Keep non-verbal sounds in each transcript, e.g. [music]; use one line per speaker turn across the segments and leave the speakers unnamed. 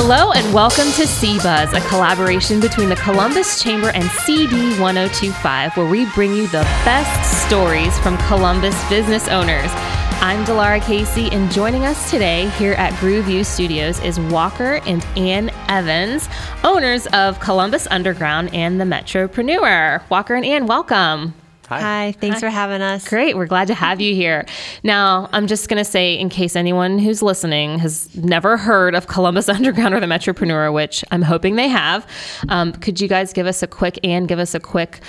Hello and welcome to CBuzz, a collaboration between the Columbus Chamber and CD 1025, where we bring you the best stories from Columbus business owners. I'm Delara Casey, and joining us today here at Grooveview Studios is Walker and Anne Evans, owners of Columbus Underground and the Metropreneur. Walker and Anne, welcome.
Hi.
Hi, thanks
Hi.
for having us.
Great. We're glad to have you here. Now, I'm just going to say, in case anyone who's listening has never heard of Columbus [laughs] Underground or the Metropreneur, which I'm hoping they have, um, could you guys give us a quick and give us a quick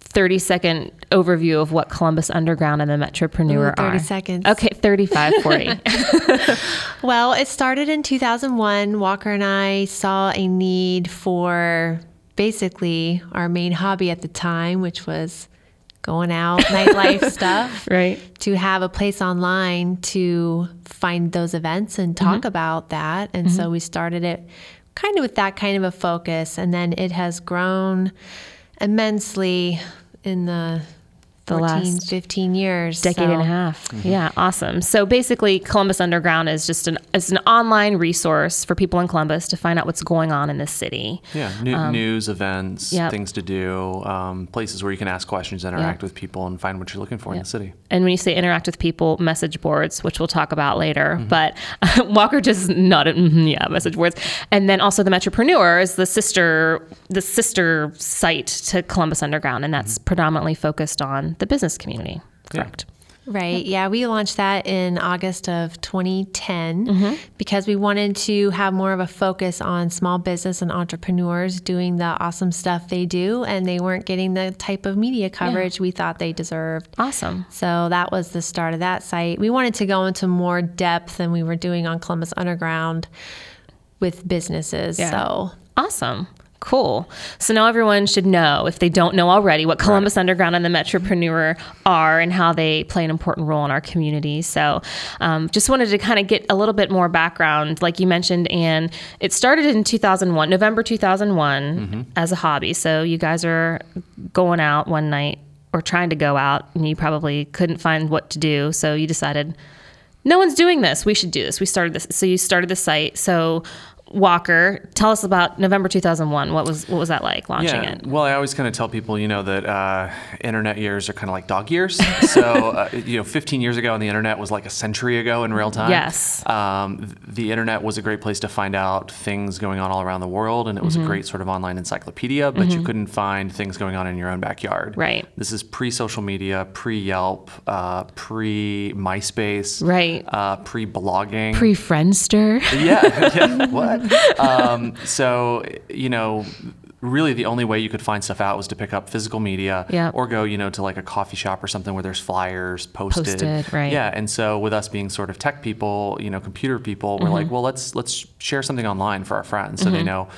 30 second overview of what Columbus Underground and the Metropreneur
Ooh, 30
are?
seconds.
Okay, 35, 40. [laughs] [laughs]
Well, it started in 2001. Walker and I saw a need for basically our main hobby at the time, which was going out, nightlife [laughs] stuff,
right.
to have a place online to find those events and talk mm-hmm. about that. And so mm-hmm. we started it kind of with that kind of a focus. And then it has grown immensely in the,
The
14,
last
15 years.
decade and a
So-
half. Yeah, awesome. So basically, Columbus Underground is just an it's an online resource for people in Columbus to find out what's going on in the city.
Yeah, new, news, events,
Um, yep.
things to do, um, places where you can ask questions, interact with people, and find what you're looking for in the city.
And when you say interact with people, message boards, which we'll talk about later. But [laughs] Walker just nodded, "Mhm, yeah, message boards. And then also the Metropreneur is the sister the sister site to Columbus Underground, and that's predominantly focused on the business community.
Yeah.
Correct.
Right. Yeah. We launched that in August of 2010
Mm-hmm.
because we wanted to have more of a focus on small business and entrepreneurs doing the awesome stuff they do, and they weren't getting the type of media coverage we thought they deserved.
Awesome.
So that was the start of that site. We wanted to go into more depth than we were doing on Columbus Underground with businesses.
Yeah.
So
Awesome. Cool. So now everyone should know, if they don't know already, what Columbus Underground and the Metropreneur are and how they play an important role in our community. So um, just wanted to kind of get a little bit more background. Like you mentioned, and it started in 2001, November 2001, as a hobby. So you guys are going out one night or trying to go out, and you probably couldn't find what to do. So you decided, no one's doing this. We should do this. We started this. So you started the site. So Walker, tell us about November 2001. What was what was that like launching
Yeah,
it?
well, I always kind of tell people, you know, that uh, internet years are kind of like dog years. [laughs] so, uh, you know, 15 years ago, and the internet was like a century ago in real time.
Yes.
Um, the internet was a great place to find out things going on all around the world, and it was
Mm-hmm.
a great sort of online encyclopedia. But you couldn't find things going on in your own backyard.
Right.
This is pre-social media, pre-Yelp, uh, pre-MySpace,
Right.
uh, pre-blogging.
Pre Friendster.
yeah, yeah. [laughs] What? Um, so you know, really, the only way you could find stuff out was to pick up physical media,
Yeah.
or go, you know, to like a coffee shop or something where there's flyers posted.
Posted, right.
Yeah, and so with us being sort of tech people, you know, computer people, we're
Mm-hmm.
like, well, let's let's share something online for our friends so they know.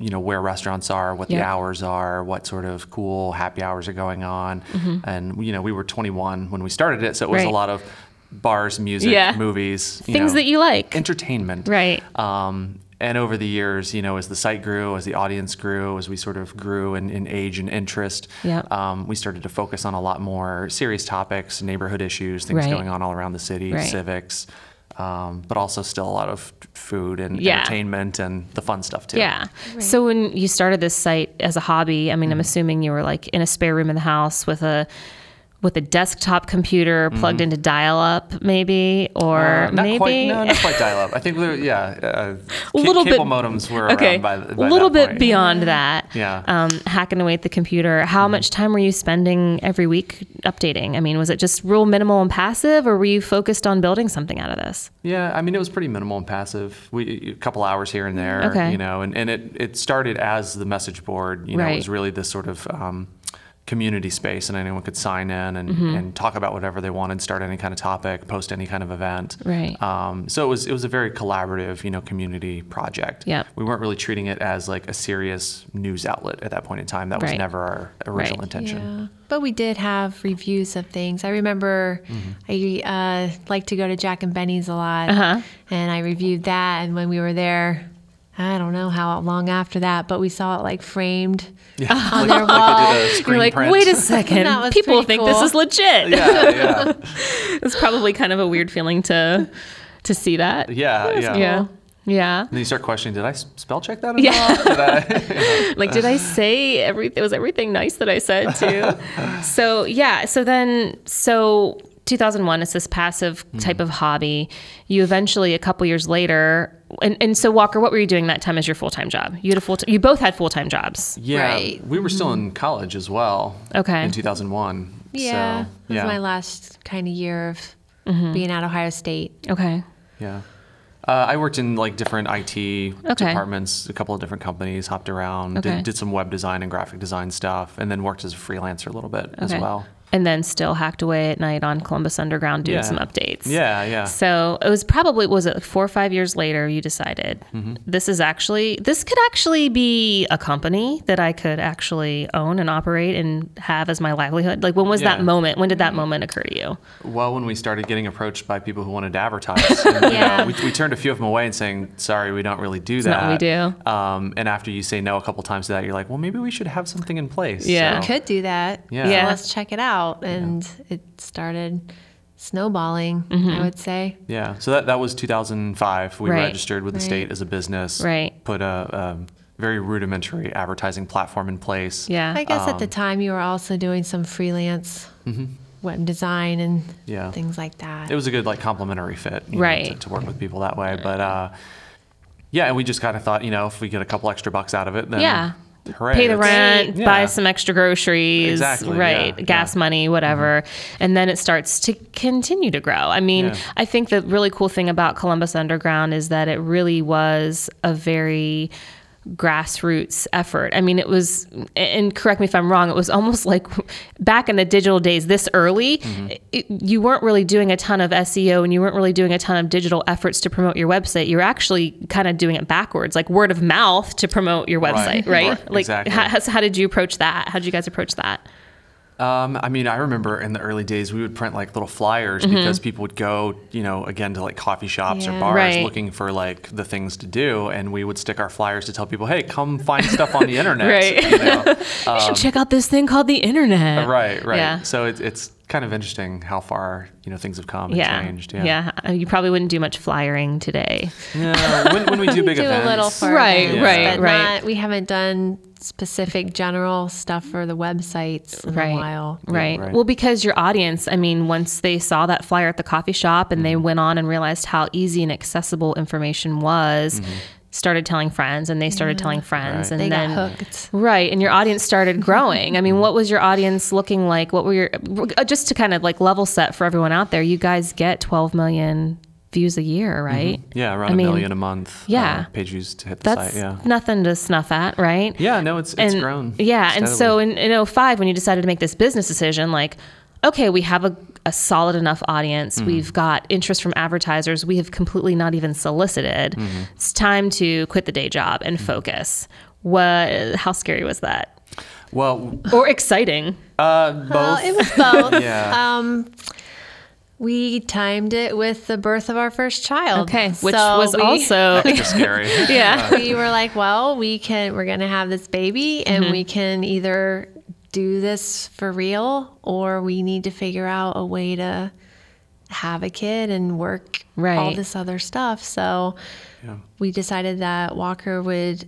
You know where restaurants are, what the hours are, what sort of cool happy hours are going on, and you know we were 21 when we started it, so it was
Mm-hmm. Right.
a lot of bars, music,
Yeah.
movies, you
Things
know,
that you like.
entertainment.
Right.
Um, and over the years, you know, as the site grew, as the audience grew, as we sort of grew in, in age and interest,
Yep.
um, we started to focus on a lot more serious topics, neighborhood issues, things
Right.
going on all around the city,
Right.
civics, um, but also still a lot of food and
Yeah.
entertainment and the fun stuff too.
Yeah. So when you started this site as a hobby, I mean,
Mm-hmm.
I'm assuming you were like in a spare room in the house with a with a desktop computer plugged into dial-up, maybe, or.
Uh, not
maybe
quite, no, not quite dial-up. I think, we were- yeah, uh, [laughs]
a little
cable
bit
modems were
okay,
around by, by
a little
that
bit
point.
beyond that.
Yeah.
Um, hacking away at the computer. How much time were you spending every week updating? I mean, was it just real minimal and passive, or were you focused on building something out of this?
Yeah, I mean it was pretty minimal and passive. We a couple hours here and there,
Okay.
you know, and, and it it started as the message board. You know,
Right.
it was really this sort of um, community space, and anyone could sign in and,
Mm-hmm.
and talk about whatever they wanted, start any kind of topic, post any kind of event.
Right.
Um, so it was it was a very collaborative, you know, community project.
Yep.
We weren't really treating it as like a serious news outlet at that point in time. That was
Right.
never our original
Right.
intention.
Yeah, but we did have reviews of things. I remember I uh, like to go to Jack and Benny's a lot,
Uh-huh.
and I reviewed that. And when we were there, I don't know how long after that, but we saw it like framed
Yeah, [laughs]
on
like,
their
like
wall.
they did a
You're like,
print.
wait a [laughs] second. [laughs] People think
cool.
this is legit.
yeah, yeah,
it's probably kind of a weird feeling to to see that.
yeah, yeah.
Yeah. Yeah.
And then you start questioning, did I spell check that? At
Yeah.
all? Did I?
like did i say everything was everything nice that i said too so yeah so then so 2001 it's this passive hmm. type of hobby you eventually a couple years later and, and so walker what were you doing that time as your full-time job you had a full you both had full-time jobs
yeah,
Right.
we were still in college as well.
Okay.
In 2001.
Yeah,
So,
it was my last kind of year of
Mm-hmm.
being at Ohio State.
okay
Yeah. Uh, I worked in like different IT
Okay.
departments, a couple of different companies, hopped around,
Okay.
did, did some web design and graphic design stuff, and then worked as a freelancer a little bit as well.
And then still hacked away at night on columbus underground doing
Yeah.
some updates
Yeah, yeah.
So it was probably was it like four or five years later you decided
Mm-hmm.
this is actually this could actually be a company that I could actually own and operate and have as my livelihood. Like when was that moment? When did that moment occur to you?
Well, when we started getting approached by people who wanted to advertise, and, you [laughs]
Yeah.
know, we, we turned a few of them away and saying, "Sorry, we don't really do that."
not what we do.
Um, and after you say no a couple times to that, you're like, "Well, maybe we should have something in place."
Yeah.
So-
Could do that.
Yeah.
So
Yeah.
let's check it out. And it started snowballing,
Mm-hmm.
I would say.
Yeah. So that, that was 2005. We
Right.
registered with the
Right.
state as a business.
Right.
Put a, um very rudimentary advertising platform in place.
Yeah.
I guess
Um,
at the time you were also doing some freelance web design and
Mm-hmm. Yeah.
things like that.
It was a good like complementary fit, you know,
Right.
to, to work with people that way. But uh, yeah, and we just kind of thought, you know, if we get a couple extra bucks out of it, then
Yeah.
Hooray,
Pay the rent,
Yeah.
buy some extra groceries,
Exactly,
right?
yeah,
gas
yeah.
money, whatever. And then it starts to continue to grow. I mean. I think the really cool thing about Columbus Underground is that it really was a very grassroots effort. I mean, it was, and correct me if I'm wrong, it was almost like back in the digital days, this early,
Mm-hmm.
it, you weren't really doing a ton of SEO and you weren't really doing a ton of digital efforts to promote your website. You're actually kind of doing it backwards, like word of mouth to promote your website, right?
Right,
Like,
exactly.
how, how did you approach that? How did you guys approach that?
Um, I mean, I remember in the early days we would print like little flyers
Mm-hmm.
because people would go, you know, again to like coffee shops or bars
Right.
looking for like the things to do, and we would stick our flyers to tell people, "Hey, come find stuff on the [laughs] internet."
Right.
You know? [laughs]
you should check out this thing called the internet.
Um, right, right.
Yeah.
So it, it's kind of interesting how far you know things have come and
Yeah.
changed.
yeah. Uh, You probably wouldn't do much flyering today.
Yeah, when, when we do [laughs] big
do
events,
a little for
Right,
events,
right,
but
right.
Not, we haven't done specific general stuff for the websites in
right.
a while.
Right.
right.
Well, because your audience, I mean, once they saw that flyer at the coffee shop and they
Mm-hmm.
went on and realized how easy and accessible information was, started telling friends and they started telling friends
Mm-hmm. Right.
and
They
then
got hooked.
Right, and your audience started growing. I mean, what was your audience looking like? What were your just to kind of like level set for everyone out there? You guys get 12 million views a year, right?
yeah, around
I
a
mean,
million a month.
yeah.
uh, page views to hit the
That's
site. Yeah,
nothing to snuff at, right?
yeah. No, it's it's
and
grown.
yeah and so in, in 05 when you decided to make this business decision like okay we have a, a solid enough audience
Mm-hmm.
we've got interest from advertisers we have completely not even solicited
Mm-hmm.
it's time to quit the day job and focus what how scary was that
well,
or exciting
uh, both.
Well, it was both. [laughs]
Yeah.
Um, we timed it with the birth of our first child.
okay which
So
was
we-
also [laughs]
extra scary. [laughs]
yeah [laughs]
we were like, well, we can. We're gonna have this baby, and
Mm-hmm.
we can either do this for real, or we need to figure out a way to have a kid and work
right.
all this other stuff. So
Yeah.
we decided that Walker would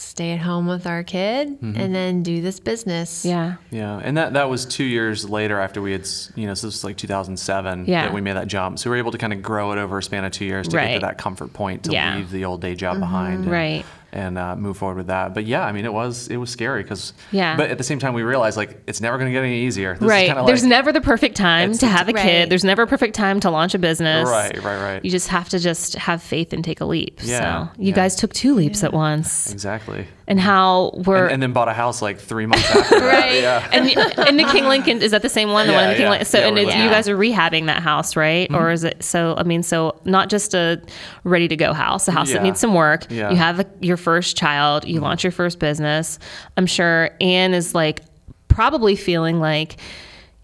stay at home with our kid
Mm-hmm.
and then do this business.
yeah
Yeah, and that that was two years later after we had, you know, so this was like 2007
Yeah.
that we made that jump. So we were able to kind of grow it over a span of two years to get to that comfort point to
Yeah.
leave the old day job behind, and,
Right.
And uh, move forward with that. But yeah, I mean, it was it was scary because
Yeah.
But at the same time, we realized like it's never going to get any easier. This
right
kinda
there's
like,
never the perfect time to have a
Right.
kid there's never a perfect time to launch a business
right, right, right.
you just have to just have faith and take a leap
Yeah,
so you
yeah.
guys took two leaps at once
exactly.
and how were
And, and then bought a house like three months after that. [laughs]
right
Yeah.
and, and the king lincoln is that the same one the
Yeah,
one in the king
yeah.
lincoln so
Yeah,
and it's, you guys are rehabbing that house right or is it so i mean so not just a ready to go house a house that needs some work
Yeah.
you have a, your first child you launch your first business i'm sure anne is like probably feeling like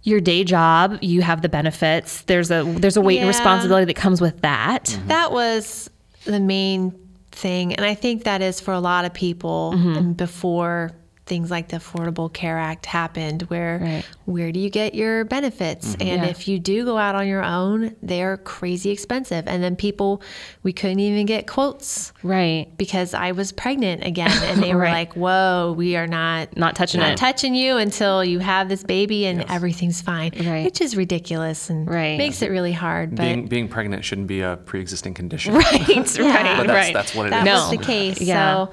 your day job you have the benefits there's a there's a weight and responsibility that comes with that
That was the main thing. And I think that is for a lot of people
Mm-hmm.
and before things like the Affordable Care Act happened, where
Right.
where do you get your benefits? Mm-hmm. And
Yeah.
if you do go out on your own, they're crazy expensive. And then people, we couldn't even get quotes
Right.
because I was pregnant again, and they [laughs] were
Right.
like, "Whoa, we are not
Not touching
not
it.
touching you until you have this baby and everything's fine,"
Right.
which is ridiculous and
Right.
makes it really hard. But
being being pregnant shouldn't be a pre-existing condition.
right. [laughs] Right.
But
that's,
right.
that's what it is.
that
No.
was the case.
Yeah.
So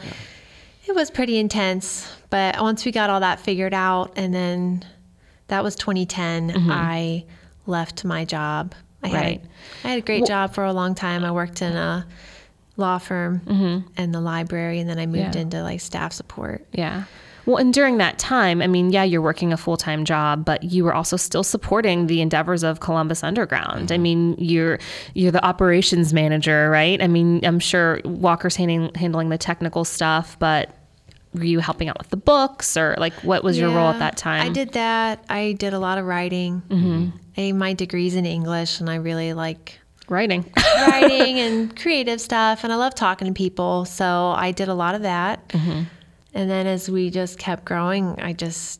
it was pretty intense. But once we got all that figured out, and then that was 2010, I left my job. I had,
Mm-hmm. Right.
I had a great job for a long time. I worked in a law firm and the library, and then I moved
Mm-hmm. Yeah.
into like staff support.
Yeah. Well, and during that time, I mean, yeah, you're working a full time job, but you were also still supporting the endeavors of Columbus Underground. I mean, you're you're the operations manager, right? I mean, I'm sure Walker's handling handling the technical stuff, but were you helping out with the books, or like what was your role at that time?
I did that. I did a lot of writing. Mm-hmm. I my degrees in English, and I really like
writing.
writing [laughs] and creative stuff and I love talking to people. So I did a lot of that.
Mm-hmm.
And then as we just kept growing, I just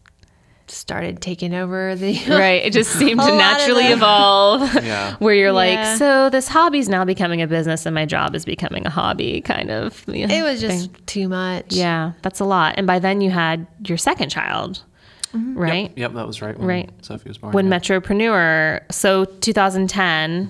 started taking over the [laughs]
right. It just seemed to naturally evolve. [laughs]
Yeah. [laughs]
Where you're
Yeah.
like, so this hobby's now becoming a business, and my job is becoming a hobby, kind of. you know,
It was just
thing.
too much.
Yeah, that's a lot. And by then you had your second child, mm-hmm. right?
Yep, that was right. When
Right.
Sophie was born.
When
yeah.
Metropreneur, so 2010.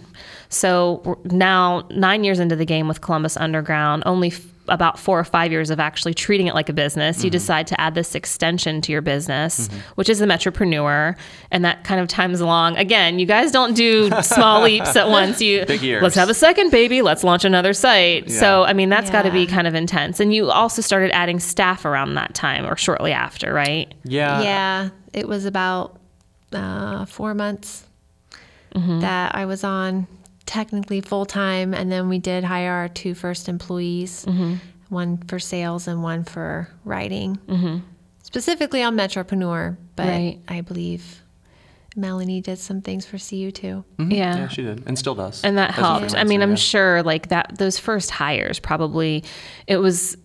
So now nine years into the game with Columbus Underground, only f- about four or five years of actually treating it like a business. You decide to add this extension to your business, which is the Metropreneur, and that kind of times along. Again, you guys don't do small [laughs] leaps at once. You
Big years.
let's have a second baby. Let's launch another site. So I mean, that's got to be kind of intense. And you also started adding staff around that time or shortly after, right?
yeah,
Yeah. It was about uh, four months
Mm-hmm.
that I was on technically full time. And then we did hire our two first employees
Mm-hmm.
one for sales and one for writing, specifically on Metropreneur. But
Right.
I believe Melanie did some things for CU too.
Yeah.
Yeah, she did, and still does.
and that
As a
helped. I mean, I'm
yeah.
sure like that those first hires probably it was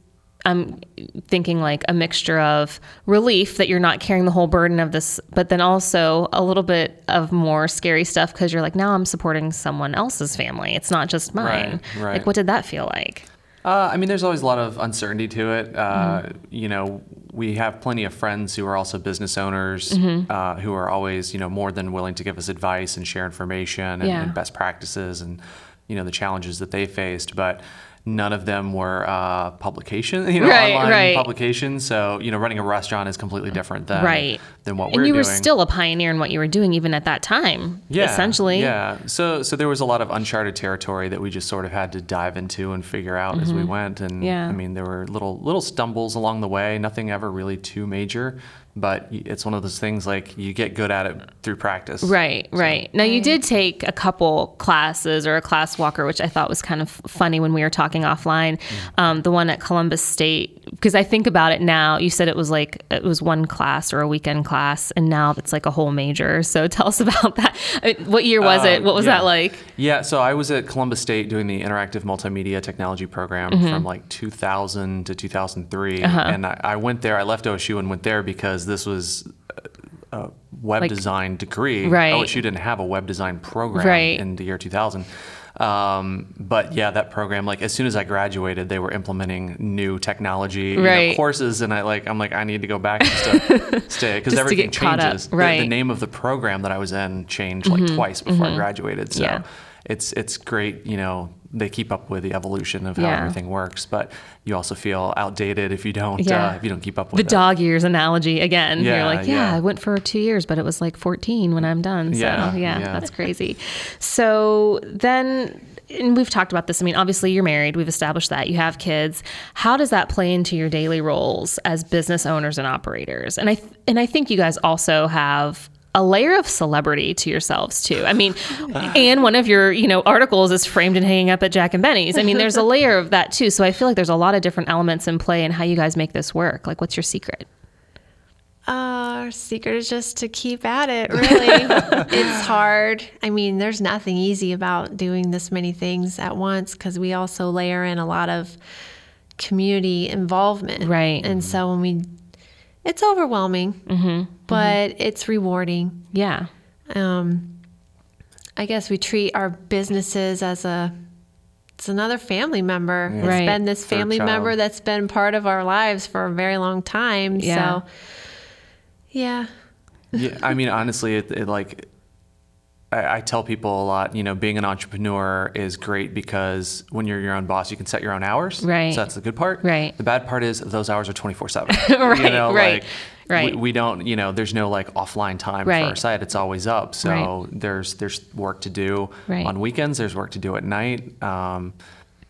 I'm thinking like a mixture of relief that you're not carrying the whole burden of this, but then also a little bit of more scary stuff because you're like, now I'm supporting someone else's family. It's not just mine.
Right, right.
Like, what did that feel like?
Uh, I mean, there's always a lot of uncertainty to it. Uh, You know, we have plenty of friends who are also business owners uh, who are always, you know, more than willing to give us advice and share information and,
Yeah.
and best practices and, you know, the challenges that they faced. But none of them were uh, publication, [laughs] you know,
Right,
online
right.
publications. So, you know, running a restaurant is completely different than
right.
than what
and
we're doing.
And you were
doing.
still a pioneer in what you were doing even at that time. Yeah, Essentially.
Yeah. So so there was a lot of uncharted territory that we just sort of had to dive into and figure out as we went. And
Mm-hmm. Yeah.
I mean, there were little little stumbles along the way. Nothing ever really too major, but it's one of those things like you get good at it through practice.
Right, right. Now you did take a couple classes or a class walker, which I thought was kind of funny when we were talking offline. Um, the one at Columbus State, because I think about it now. You said it was like it was one class or a weekend class, and now it's like a whole major. So [laughs] tell us about that. Uh, What year was it?
Uh,
What was
yeah.
that like?
Yeah, so I was at Columbus State doing the interactive multimedia technology program
Mm-hmm.
from like 2000 to 2003,
Uh-huh.
and I, I went there. I left OSU and went there because this was a a web
Like-
design degree.
Right.
OSU didn't have a web design program
Right.
in the year 2000. Um, but yeah, that program, like as soon as I graduated, they were implementing new technology you know, courses, and I like I'm like I need to go back [laughs] to stay because everything
get caught up.
changes. The-
Right.
The, name of the program that I was in changed like twice before I graduated. So
Mm-hmm. Yeah.
it's it's great, you know, they keep up with the evolution of how
Yeah.
everything works, but you also feel outdated if you don't
Yeah.
uh, if you don't keep up
The
with it.
dog years analogy again. You're
Yeah,
like, yeah. I went for two years, but it was like 14 when I'm done. So
Yeah,
yeah,
yeah.
that's crazy. So then, and we've talked about this. I mean, obviously you're married. We've established that you have kids. How does that play into your daily roles as business owners and operators? And I th- and I think you guys also have a layer of celebrity to yourselves too. I mean, and one of your, you know, articles is framed and hanging up at Jack and Benny's. I mean, there's a [laughs] layer of that too. So I feel like there's a lot of different elements in play and how you guys make this work. Like what's your secret?
Uh, our secret is just to keep at it, really. [laughs] it's hard. I mean, there's nothing easy about doing this many things at once because we also layer in a lot of community involvement.
Right.
And so when we it's overwhelming, but it's rewarding.
Yeah.
Um, I guess we treat our businesses as a it's another family member. It's
Right.
been this family member that's been part of our lives for a very long time.
Yeah.
So, yeah.
yeah, I mean, honestly, it, it like I, I tell people a lot. You know, being an entrepreneur is great because when you're your own boss, you can set your own hours.
Right.
So that's the good part.
Right.
The bad part is those hours are 24 seven. [laughs]
Right,
You know,
right,
like,
right.
We, we don't. You know, there's no like offline time
Right.
for our site. It's always up. So
Right.
there's there's work to do
Right.
on weekends. There's work to do at night. Um,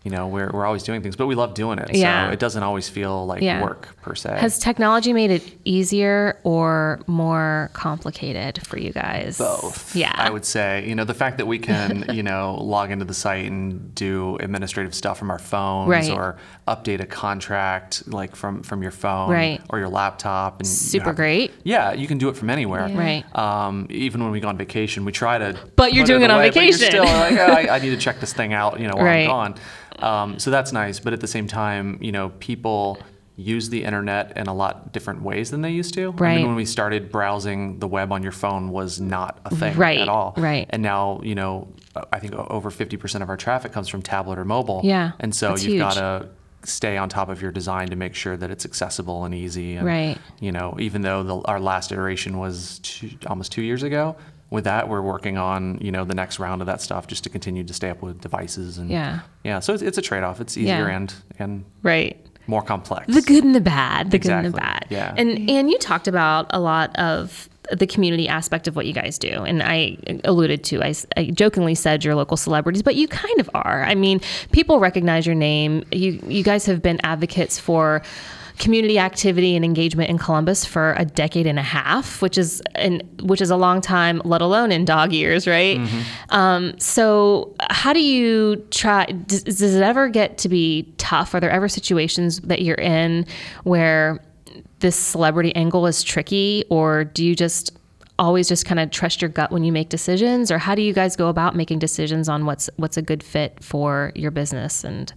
you know, we're, we're always doing things, but we love doing it.
Yeah.
So it doesn't always feel like
Yeah.
work per se.
Has technology made it easier or more complicated for you guys?
both.
Yeah.
I would say, you know, the fact that we can, [laughs] you know, log into the site and do administrative stuff from our phones
Right.
or update a contract like from from your phone
Right.
or your laptop and you
Super
have-
great.
Yeah, you can do it from anywhere.
Right.
Um, even when we go on vacation, we try to.
But you're doing it on
away, but you're
vacation.
still like, oh, I, I need to [laughs] check this thing out, you know, while
Right.
I'm gone. Um, so that's nice, but at the same time, you know, people use the internet in a lot different ways than they used to.
Right.
I mean, when we started browsing the web on your phone was not a thing
Right,
at all.
right.
And now, you know, I think over 50% of our traffic comes from tablet or mobile.
Yeah,
And so
that's
you've got to stay on top of your design to make sure that it's accessible and easy. And,
Right.
You know, even though the, our last iteration was two, almost two years ago, with that, we're working on, you know, the next round of that stuff just to continue to stay up with devices. And
Yeah.
Yeah. So it's, it's a trade off. It's easier
Yeah.
and, and
Right.
more complex.
The good and the bad. The good and the bad.
Yeah.
And and you talked about a lot of the community aspect of what you guys do, and I alluded to. I jokingly said you're local celebrities, but you kind of are. I mean, people recognize your name. You you guys have been advocates for community activity and engagement in Columbus for a decade and a half, which is an which is a long time, let alone in dog years, right? Um, so, how do you try? Does, does it ever get to be tough? Are there ever situations that you're in where this celebrity angle is tricky, or do you just always just kind of trust your gut when you make decisions, or how do you guys go about making decisions on what's what's a good fit for your business and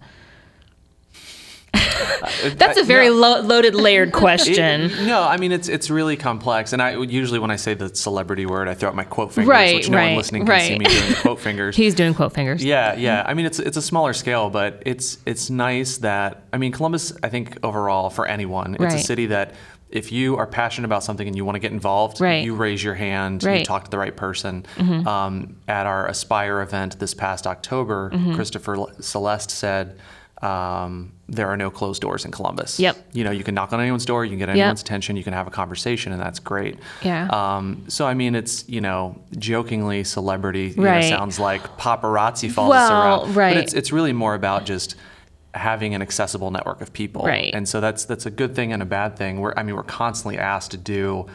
[laughs] that's a very lo- loaded, layered [laughs] question.
It- no, I mean it's it's really complex, and I usually when I say the celebrity word, I throw out my quote fingers,
Right,
which no
right,
one listening can see me doing quote [laughs] fingers.
He's doing quote fingers.
Yeah, yeah. I mean, it's it's a smaller scale, but it's it's nice that I mean, Columbus. I think overall for anyone, it's a city that if you are passionate about something and you want to get involved,
Right.
you raise your hand, you
Right. Mm-hmm.
talk to the right person. Um, at our Aspire event this past October,
Mm-hmm.
Christopher Celeste said. Um, there are no closed doors in Columbus.
Yep.
You know, you can knock on anyone's door, you can get anyone's attention, you can have a conversation, and that's great.
Yeah.
Um, so I mean, it's you know, jokingly celebrity you know, sounds like paparazzi follows us
Well,
around.
right.
But it's it's really more about just having an accessible network of people.
Right.
And so that's that's a good thing and a bad thing. We're I mean, we're constantly asked to do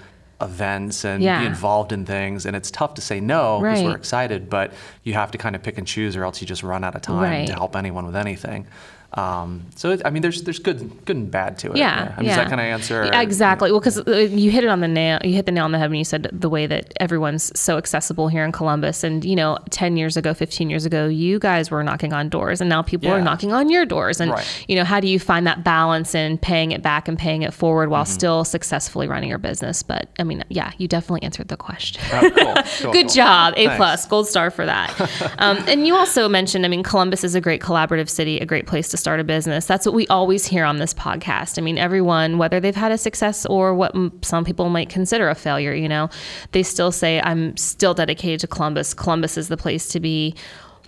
events and
Yeah.
be involved in things and it's tough to say no because
Right.
we're excited but you have to kind of pick and choose or else you just run out of time
Right.
to help anyone with anything um, so it, i mean there's there's good good and bad to it
Yeah,
I mean,
yeah.
does that kind of answer
Yeah, exactly. Well, because you hit it on the nail. You hit the nail on the head when you said the way that everyone's so accessible here in Columbus. And you know, ten years ago, fifteen years ago, you guys were knocking on doors, and now people are knocking on your doors. And
Right.
you know, how do you find that balance in paying it back and paying it forward while still successfully running your business? But I mean, yeah, you definitely answered the question.
Oh, cool, [laughs] cool,
Good
cool.
job. A
Thanks.
plus, gold star for that. [laughs] um, and you also mentioned, I mean, Columbus is a great collaborative city, a great place to start a business. That's what we always hear on this podcast. I mean, everyone, whether they've had a success or what m- some people might consider a failure, you know, they still say, I'm still dedicated to Columbus. Columbus is the place to be.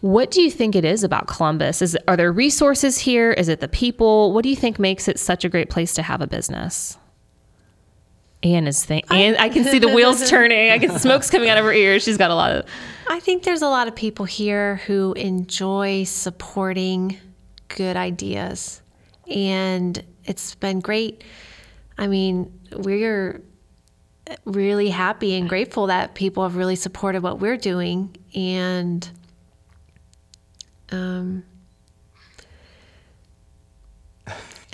What do you think it is about Columbus? Is are there resources here? Is it the people? What do you think makes it such a great place to have a business? Anne is think, and I can see the wheels [laughs] turning. I can smoke's coming out of her ears. She's got a lot of
I think there's a lot of people here who enjoy supporting good ideas. And it's been great. I mean, we're really happy and grateful that people have really supported what we're doing. And um, [laughs] [laughs]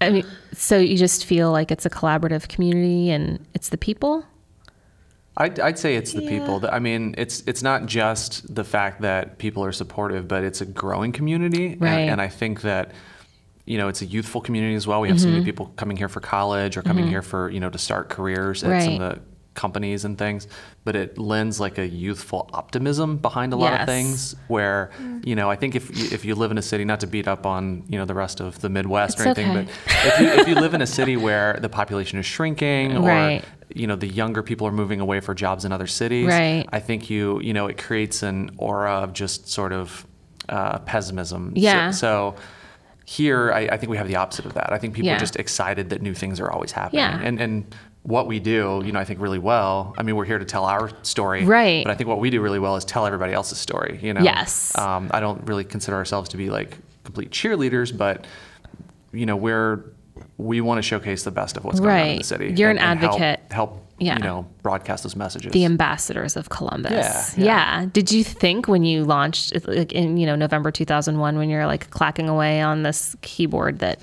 I mean, so you just feel like it's a collaborative community and it's the people?
I'd, I'd say it's the
Yeah.
people. That- I mean, it's it's not just the fact that people are supportive, but it's a growing community,
Right.
and, and I think that you know, it's a youthful community as well. We have so many mm-hmm. people coming here for college or coming mm-hmm. here for you know to start careers at some
Right.
of the companies and things. But it lends like a youthful optimism behind a lot
Yes.
of things. Where you know, I think if you, if you live in a city, not to beat up on you know the rest of the Midwest or anything,
okay.
but if you, if you live in a city where the population is shrinking [laughs] or
Right.
you know the younger people are moving away for jobs in other cities
Right.
i think you you know it creates an aura of just sort of uh, pessimism So-
Yeah.
so, here I, I think we have the opposite of that i think people
Yeah.
are just excited that new things are always happening
Yeah.
and and what we do you know i think really well i mean we're here to tell our story
Right.
but i think what we do really well is tell everybody else's story you know
Yes.
um, i don't really consider ourselves to be like complete cheerleaders but you know we're we want to showcase the best of what's going on in the
Right.
city
You're an
help-
advocate.
help,
Yeah.
you know broadcast those messages
the ambassadors of Columbus.
Yeah, yeah.
Did you think when you launched like in you know November 2001 when you're like clacking away on this keyboard that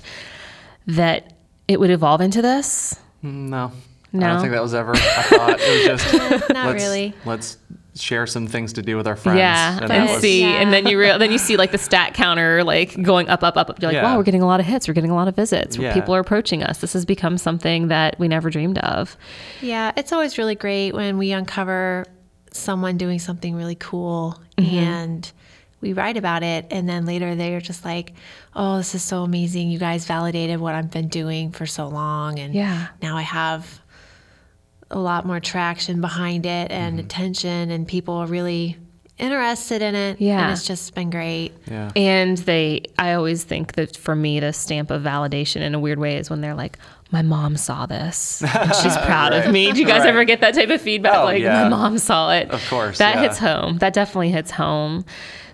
that it would evolve into this?
No. I don't think that was ever. I thought it was just [laughs]
Not
let's,
really.
Let's share some things to do with our friends.
Yeah,
and
and
was-
see,
Yeah.
and then you real, then you see like the stat counter like going up, up, up. up. You're like,
Yeah.
wow, we're getting a lot of hits. We're getting a lot of visits.
Yeah.
People are approaching us. This has become something that we never dreamed of.
Yeah, it's always really great when we uncover someone doing something really cool
Mm-hmm.
and we write about it. And then later they're just like, oh, this is so amazing. You guys validated what I've been doing for so long. And
Yeah.
now I have a lot more traction behind it and
Mm-hmm.
attention, and people are really interested in it.
Yeah.
And it's just been great.
yeah.
And they, I always think that for me, the stamp of validation in a weird way is when they're like, my mom saw this and she's [laughs] proud of me. Do you guys
Right.
ever get that type of feedback?
Oh,
like,
yeah.
my mom saw it.
Of course,
That
yeah.
hits home. That definitely hits home.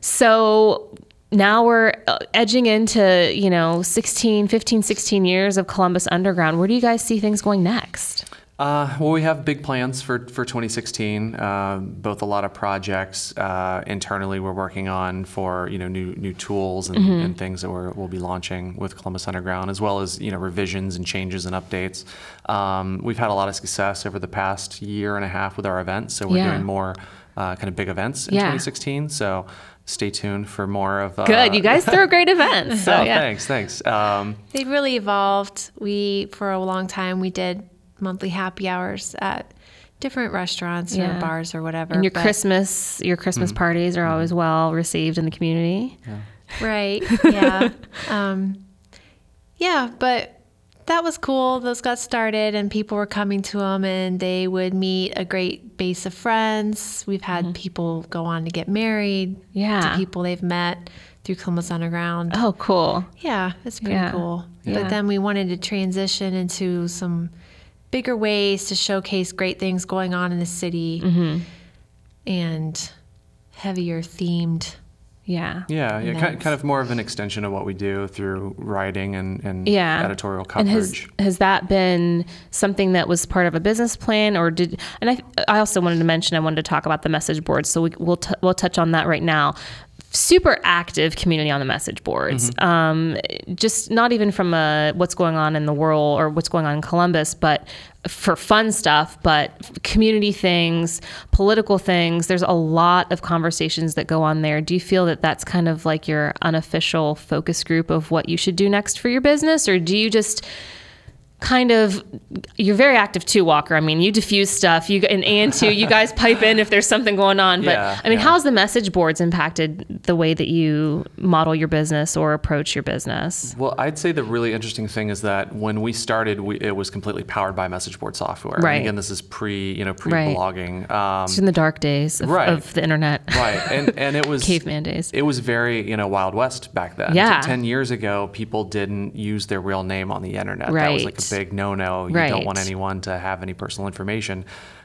So now we're uh, edging into, you know, 16, 15, 16 years of Columbus Underground. Where do you guys see things going next?
Uh, well, we have big plans for, for 2016. Um, both a lot of projects uh, internally we're working on for you know new new tools and,
Mm-hmm.
and things that we're, we'll be launching with Columbus Underground, as well as you know revisions and changes and updates. Um, we've had a lot of success over the past year and a half with our events, so we're
Yeah.
doing more uh, kind of big events in
Yeah.
2016. So stay tuned for more of uh,
Good. You guys throw great events. [laughs] So,
oh,
yeah.
thanks, thanks. Um,
They've really evolved. We, for a long time, we did monthly happy hours at different restaurants
Yeah.
or bars or whatever.
And your
but-
Christmas, your Christmas parties are always well received in the community.
Right. [laughs] Yeah. um, yeah, but that was cool. Those got started, and people were coming to them, and they would meet a great base of friends. We've had people go on to get married.
Mm-hmm. Yeah.
To people they've met through Columbus Underground.
Oh, cool.
Yeah, it's pretty
Yeah.
cool.
Yeah.
But then we wanted to transition into some bigger ways to showcase great things going on in the city
Mm-hmm.
and heavier themed.
Yeah,
Yeah.
yeah, kind, kind of more of an extension of what we do through writing and, and
yeah
editorial
and
coverage.
has has that been something that was part of a business plan or did and i i also wanted to mention i wanted to talk about the message boards so we, we'll t- we'll touch on that right now super active community on the message boards. Um, just not even from a, what's going on in the world or what's going on in columbus but for fun stuff but community things political things. There's a lot of conversations that go on there. Do you feel that that's kind of like your unofficial focus group of what you should do next for your business? Or do you just kind of you're very active too walker i mean you diffuse stuff you and and too you guys [laughs] pipe in if there's something going on but
Yeah,
i mean
yeah.
how's the message boards impacted the way that you model your business or approach your business
Well, I'd say the really interesting thing is that when we started, we, it was completely powered by message board software. And
Right.
again, this is pre, you know, pre-blogging. Um,
it's in the dark days of,
Right.
of the internet
right, and [laughs] and it was
caveman days
It was very, you know, Wild West back then.
Yeah.
T- Ten years ago, people didn't use their real name on the internet. That was like
Right.
a big no-no. You
Right.
don't want anyone to have any personal information.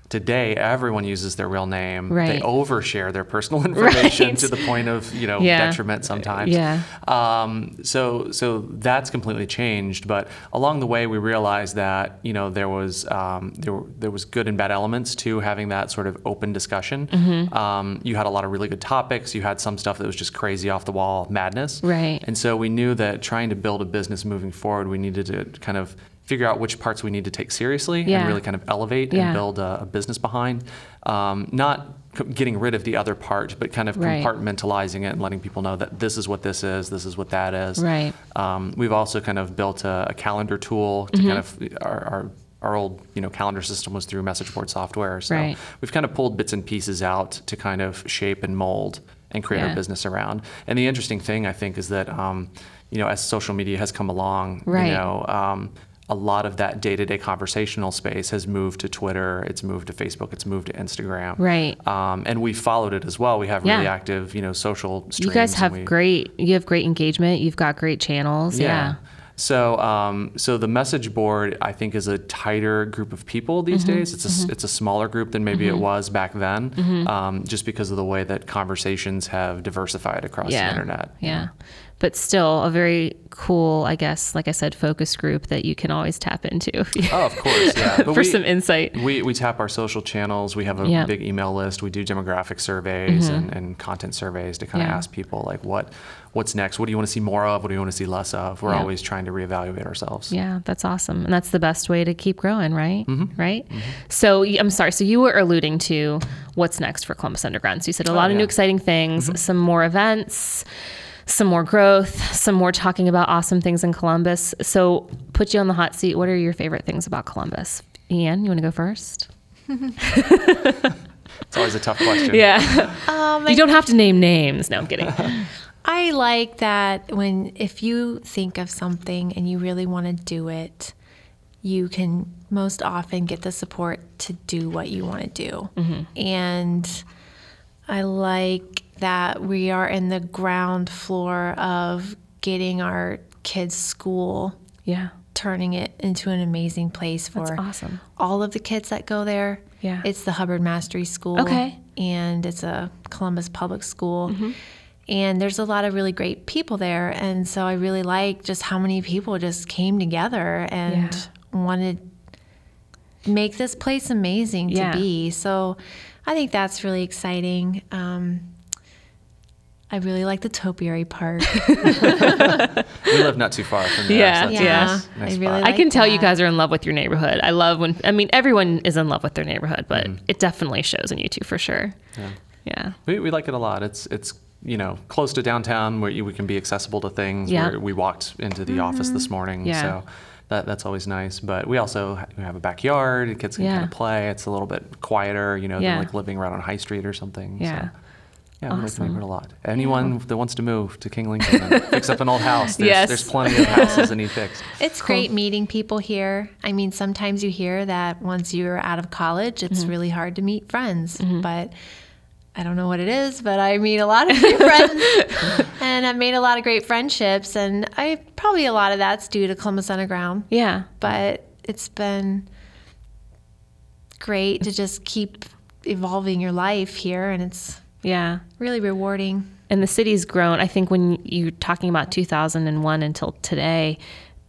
Today, everyone uses their real name. They overshare their personal [laughs] information
Right.
to the point of, you know,
Yeah.
detriment sometimes.
Yeah.
Um, so, so that's completely changed. But along the way, we realized that you know there was um, there there was good and bad elements to having that sort of open discussion.
Mm-hmm.
Um, you had a lot of really good topics. You had some stuff that was just crazy off the wall madness.
Right.
And so we knew that trying to build a business moving forward, we needed to kind of figure out which parts we need to take seriously
Yeah.
and really kind of elevate
Yeah.
and build a, a business behind. um, not c- getting rid of the other part, but kind of
Right.
compartmentalizing it and letting people know that this is what this is, this is what that is.
Right.
Um, we've also kind of built a, a calendar tool to kind of our, our our old you know calendar system was through message board software. So
Right.
we've kind of pulled bits and pieces out to kind of shape and mold and create
Yeah.
our business around. And the interesting thing I think is that um, you know as social media has come along,
Right.
you know. Um, a lot of that day-to-day conversational space has moved to Twitter. It's moved to Facebook. It's moved to Instagram.
Right.
Um, and we followed it as well. We have really active, you know, social streams.
You guys have
we-
great. You have great engagement. You've got great channels. Yeah.
So, um, so the message board, I think, is a tighter group of people these
Mm-hmm.
days. It's a s it's a smaller group than maybe it was back then,
Mm-hmm.
um, just because of the way that conversations have diversified across
Yeah.
the internet.
Yeah. But still, a very cool, I guess, like I said, focus group that you can always tap into
Oh, of course, yeah. [laughs]
For
we-
some insight.
We, we tap our social channels. We have a big email list. We do demographic surveys and, and content surveys to kind of
Mm-hmm. Yeah.
ask people like what what's next. What do you want to see more of? What do you want to see less of? We're
Yeah.
always trying to reevaluate ourselves.
Yeah, that's awesome. And that's the best way to keep growing, right?
Mm-hmm.
Right? So I'm sorry. So you were alluding to what's next for Columbus Underground. So you said a lot of new
Oh, yeah. Mm-hmm.
exciting things, some more events, some more growth, some more talking about awesome things in Columbus. So put you on the hot seat. What are your favorite things about Columbus? Anne, you want to go first? [laughs]
It's always a tough question.
Yeah.
Um,
you don't have to name names. No, I'm kidding. [laughs]
I like that when if you think of something and you really want to do it, you can most often get the support to do what you want to do. And I like that we are in the ground floor of getting our kids' school,
Yeah.
turning it into an amazing place for
That's awesome.
all of the kids that go there.
Yeah.
It's the Hubbard Mastery School.
Okay.
And it's a Columbus public school.
Mm-hmm.
And there's a lot of really great people there. And so I really like just how many people just came together and
Yeah.
wanted to make this place amazing
Yeah.
to be. So I think that's really exciting. Um, I really like the topiary park. [laughs]
We live not too far from there.
Yeah,
so that's a
yeah.
nice- nice
I really
spot.
I can tell you guys are in love with your neighborhood. I love when, I mean, everyone is in love with their neighborhood, but
Mm-hmm.
it definitely shows in you two for sure. Yeah. yeah.
We, we like it a lot. It's it's you know close to downtown where you, we can be accessible to things.
Yeah.
Where we walked into the office this morning,
Yeah.
so that that's always nice. But we also have a backyard. The kids can
Yeah.
kind of play. It's a little bit quieter, you know,
Yeah.
than like living right on High Street or something.
Yeah.
So, yeah, we like the neighborhood a lot. Anyone that wants to move to King Lincoln and [laughs] fix up an old house, there's,
Yes.
there's plenty of houses that need [laughs] fixed.
It's great meeting people here. I mean, sometimes you hear that once you're out of college,
Mm-hmm.
it's really hard to meet friends. But I don't know what it is, but I meet a lot of new friends [laughs] and I've made a lot of great friendships. And I probably a lot of that's due to Columbus Underground.
Yeah.
But it's been great to just keep evolving your life here. And it's
Yeah.
really rewarding.
And the city's grown. I think when you're talking about 2001 until today,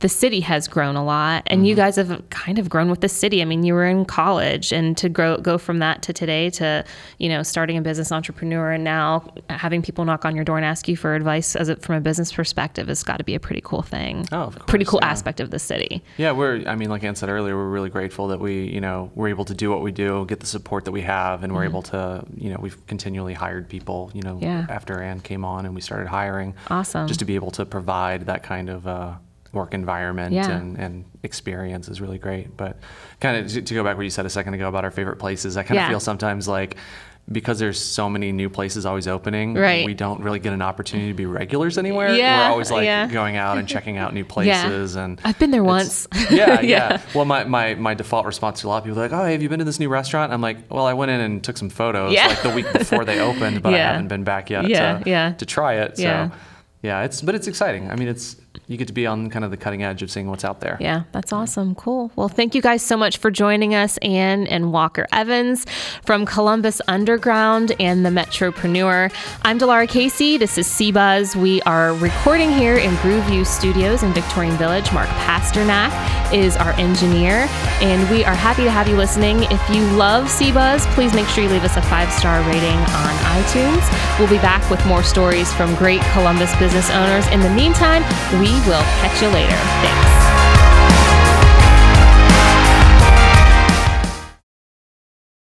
the city has grown a lot, and
Mm-hmm.
you guys have kind of grown with the city. I mean, you were in college, and to grow go from that to today to you know starting a business entrepreneur, and now having people knock on your door and ask you for advice as a, from a business perspective has got to be a pretty cool thing.
Oh, of
pretty cool
yeah.
aspect of the city.
Yeah, we're. I mean, like Anne said earlier, we're really grateful that we, you know, we're able to do what we do, get the support that we have, and we're able to, you know, we've continually hired people. You know,
Mm-hmm. Yeah.
after Anne came on and we started hiring.
Awesome.
Just to be able to provide that kind of uh, work environment
Yeah.
and, and experience is really great. But kind of to, to go back what you said a second ago about our favorite places, I kind
Yeah.
of feel sometimes like. Because there's so many new places always opening,
Right.
we don't really get an opportunity to be regulars anywhere.
Yeah,
We're always like
yeah.
going out and checking out new [laughs] places, and
I've been there once. [laughs]
yeah, [laughs] yeah,
Yeah.
Well, my, my, my default response to a lot of people are like, oh, have you been to this new restaurant? I'm like, well, I went in and took some photos
Yeah.
like the week before they opened, but
Yeah.
I haven't been back yet
Yeah,
to,
yeah.
to try it. So
Yeah.
yeah. it's but it's exciting. I mean, it's you get to be on kind of the cutting edge of seeing what's out there.
Yeah, that's awesome. Cool. Well, thank you guys so much for joining us, Anne and Walker Evans from Columbus Underground and the Metropreneur. I'm Delara Casey. This is CBuzz. We are recording here in Grooveview Studios in Victorian Village. Mark Pasternak is our engineer, and we are happy to have you listening. If you love CBuzz, please make sure you leave us a five star rating on iTunes. We'll be back with more stories from great Columbus business owners. In the meantime, we will catch you later. Thanks.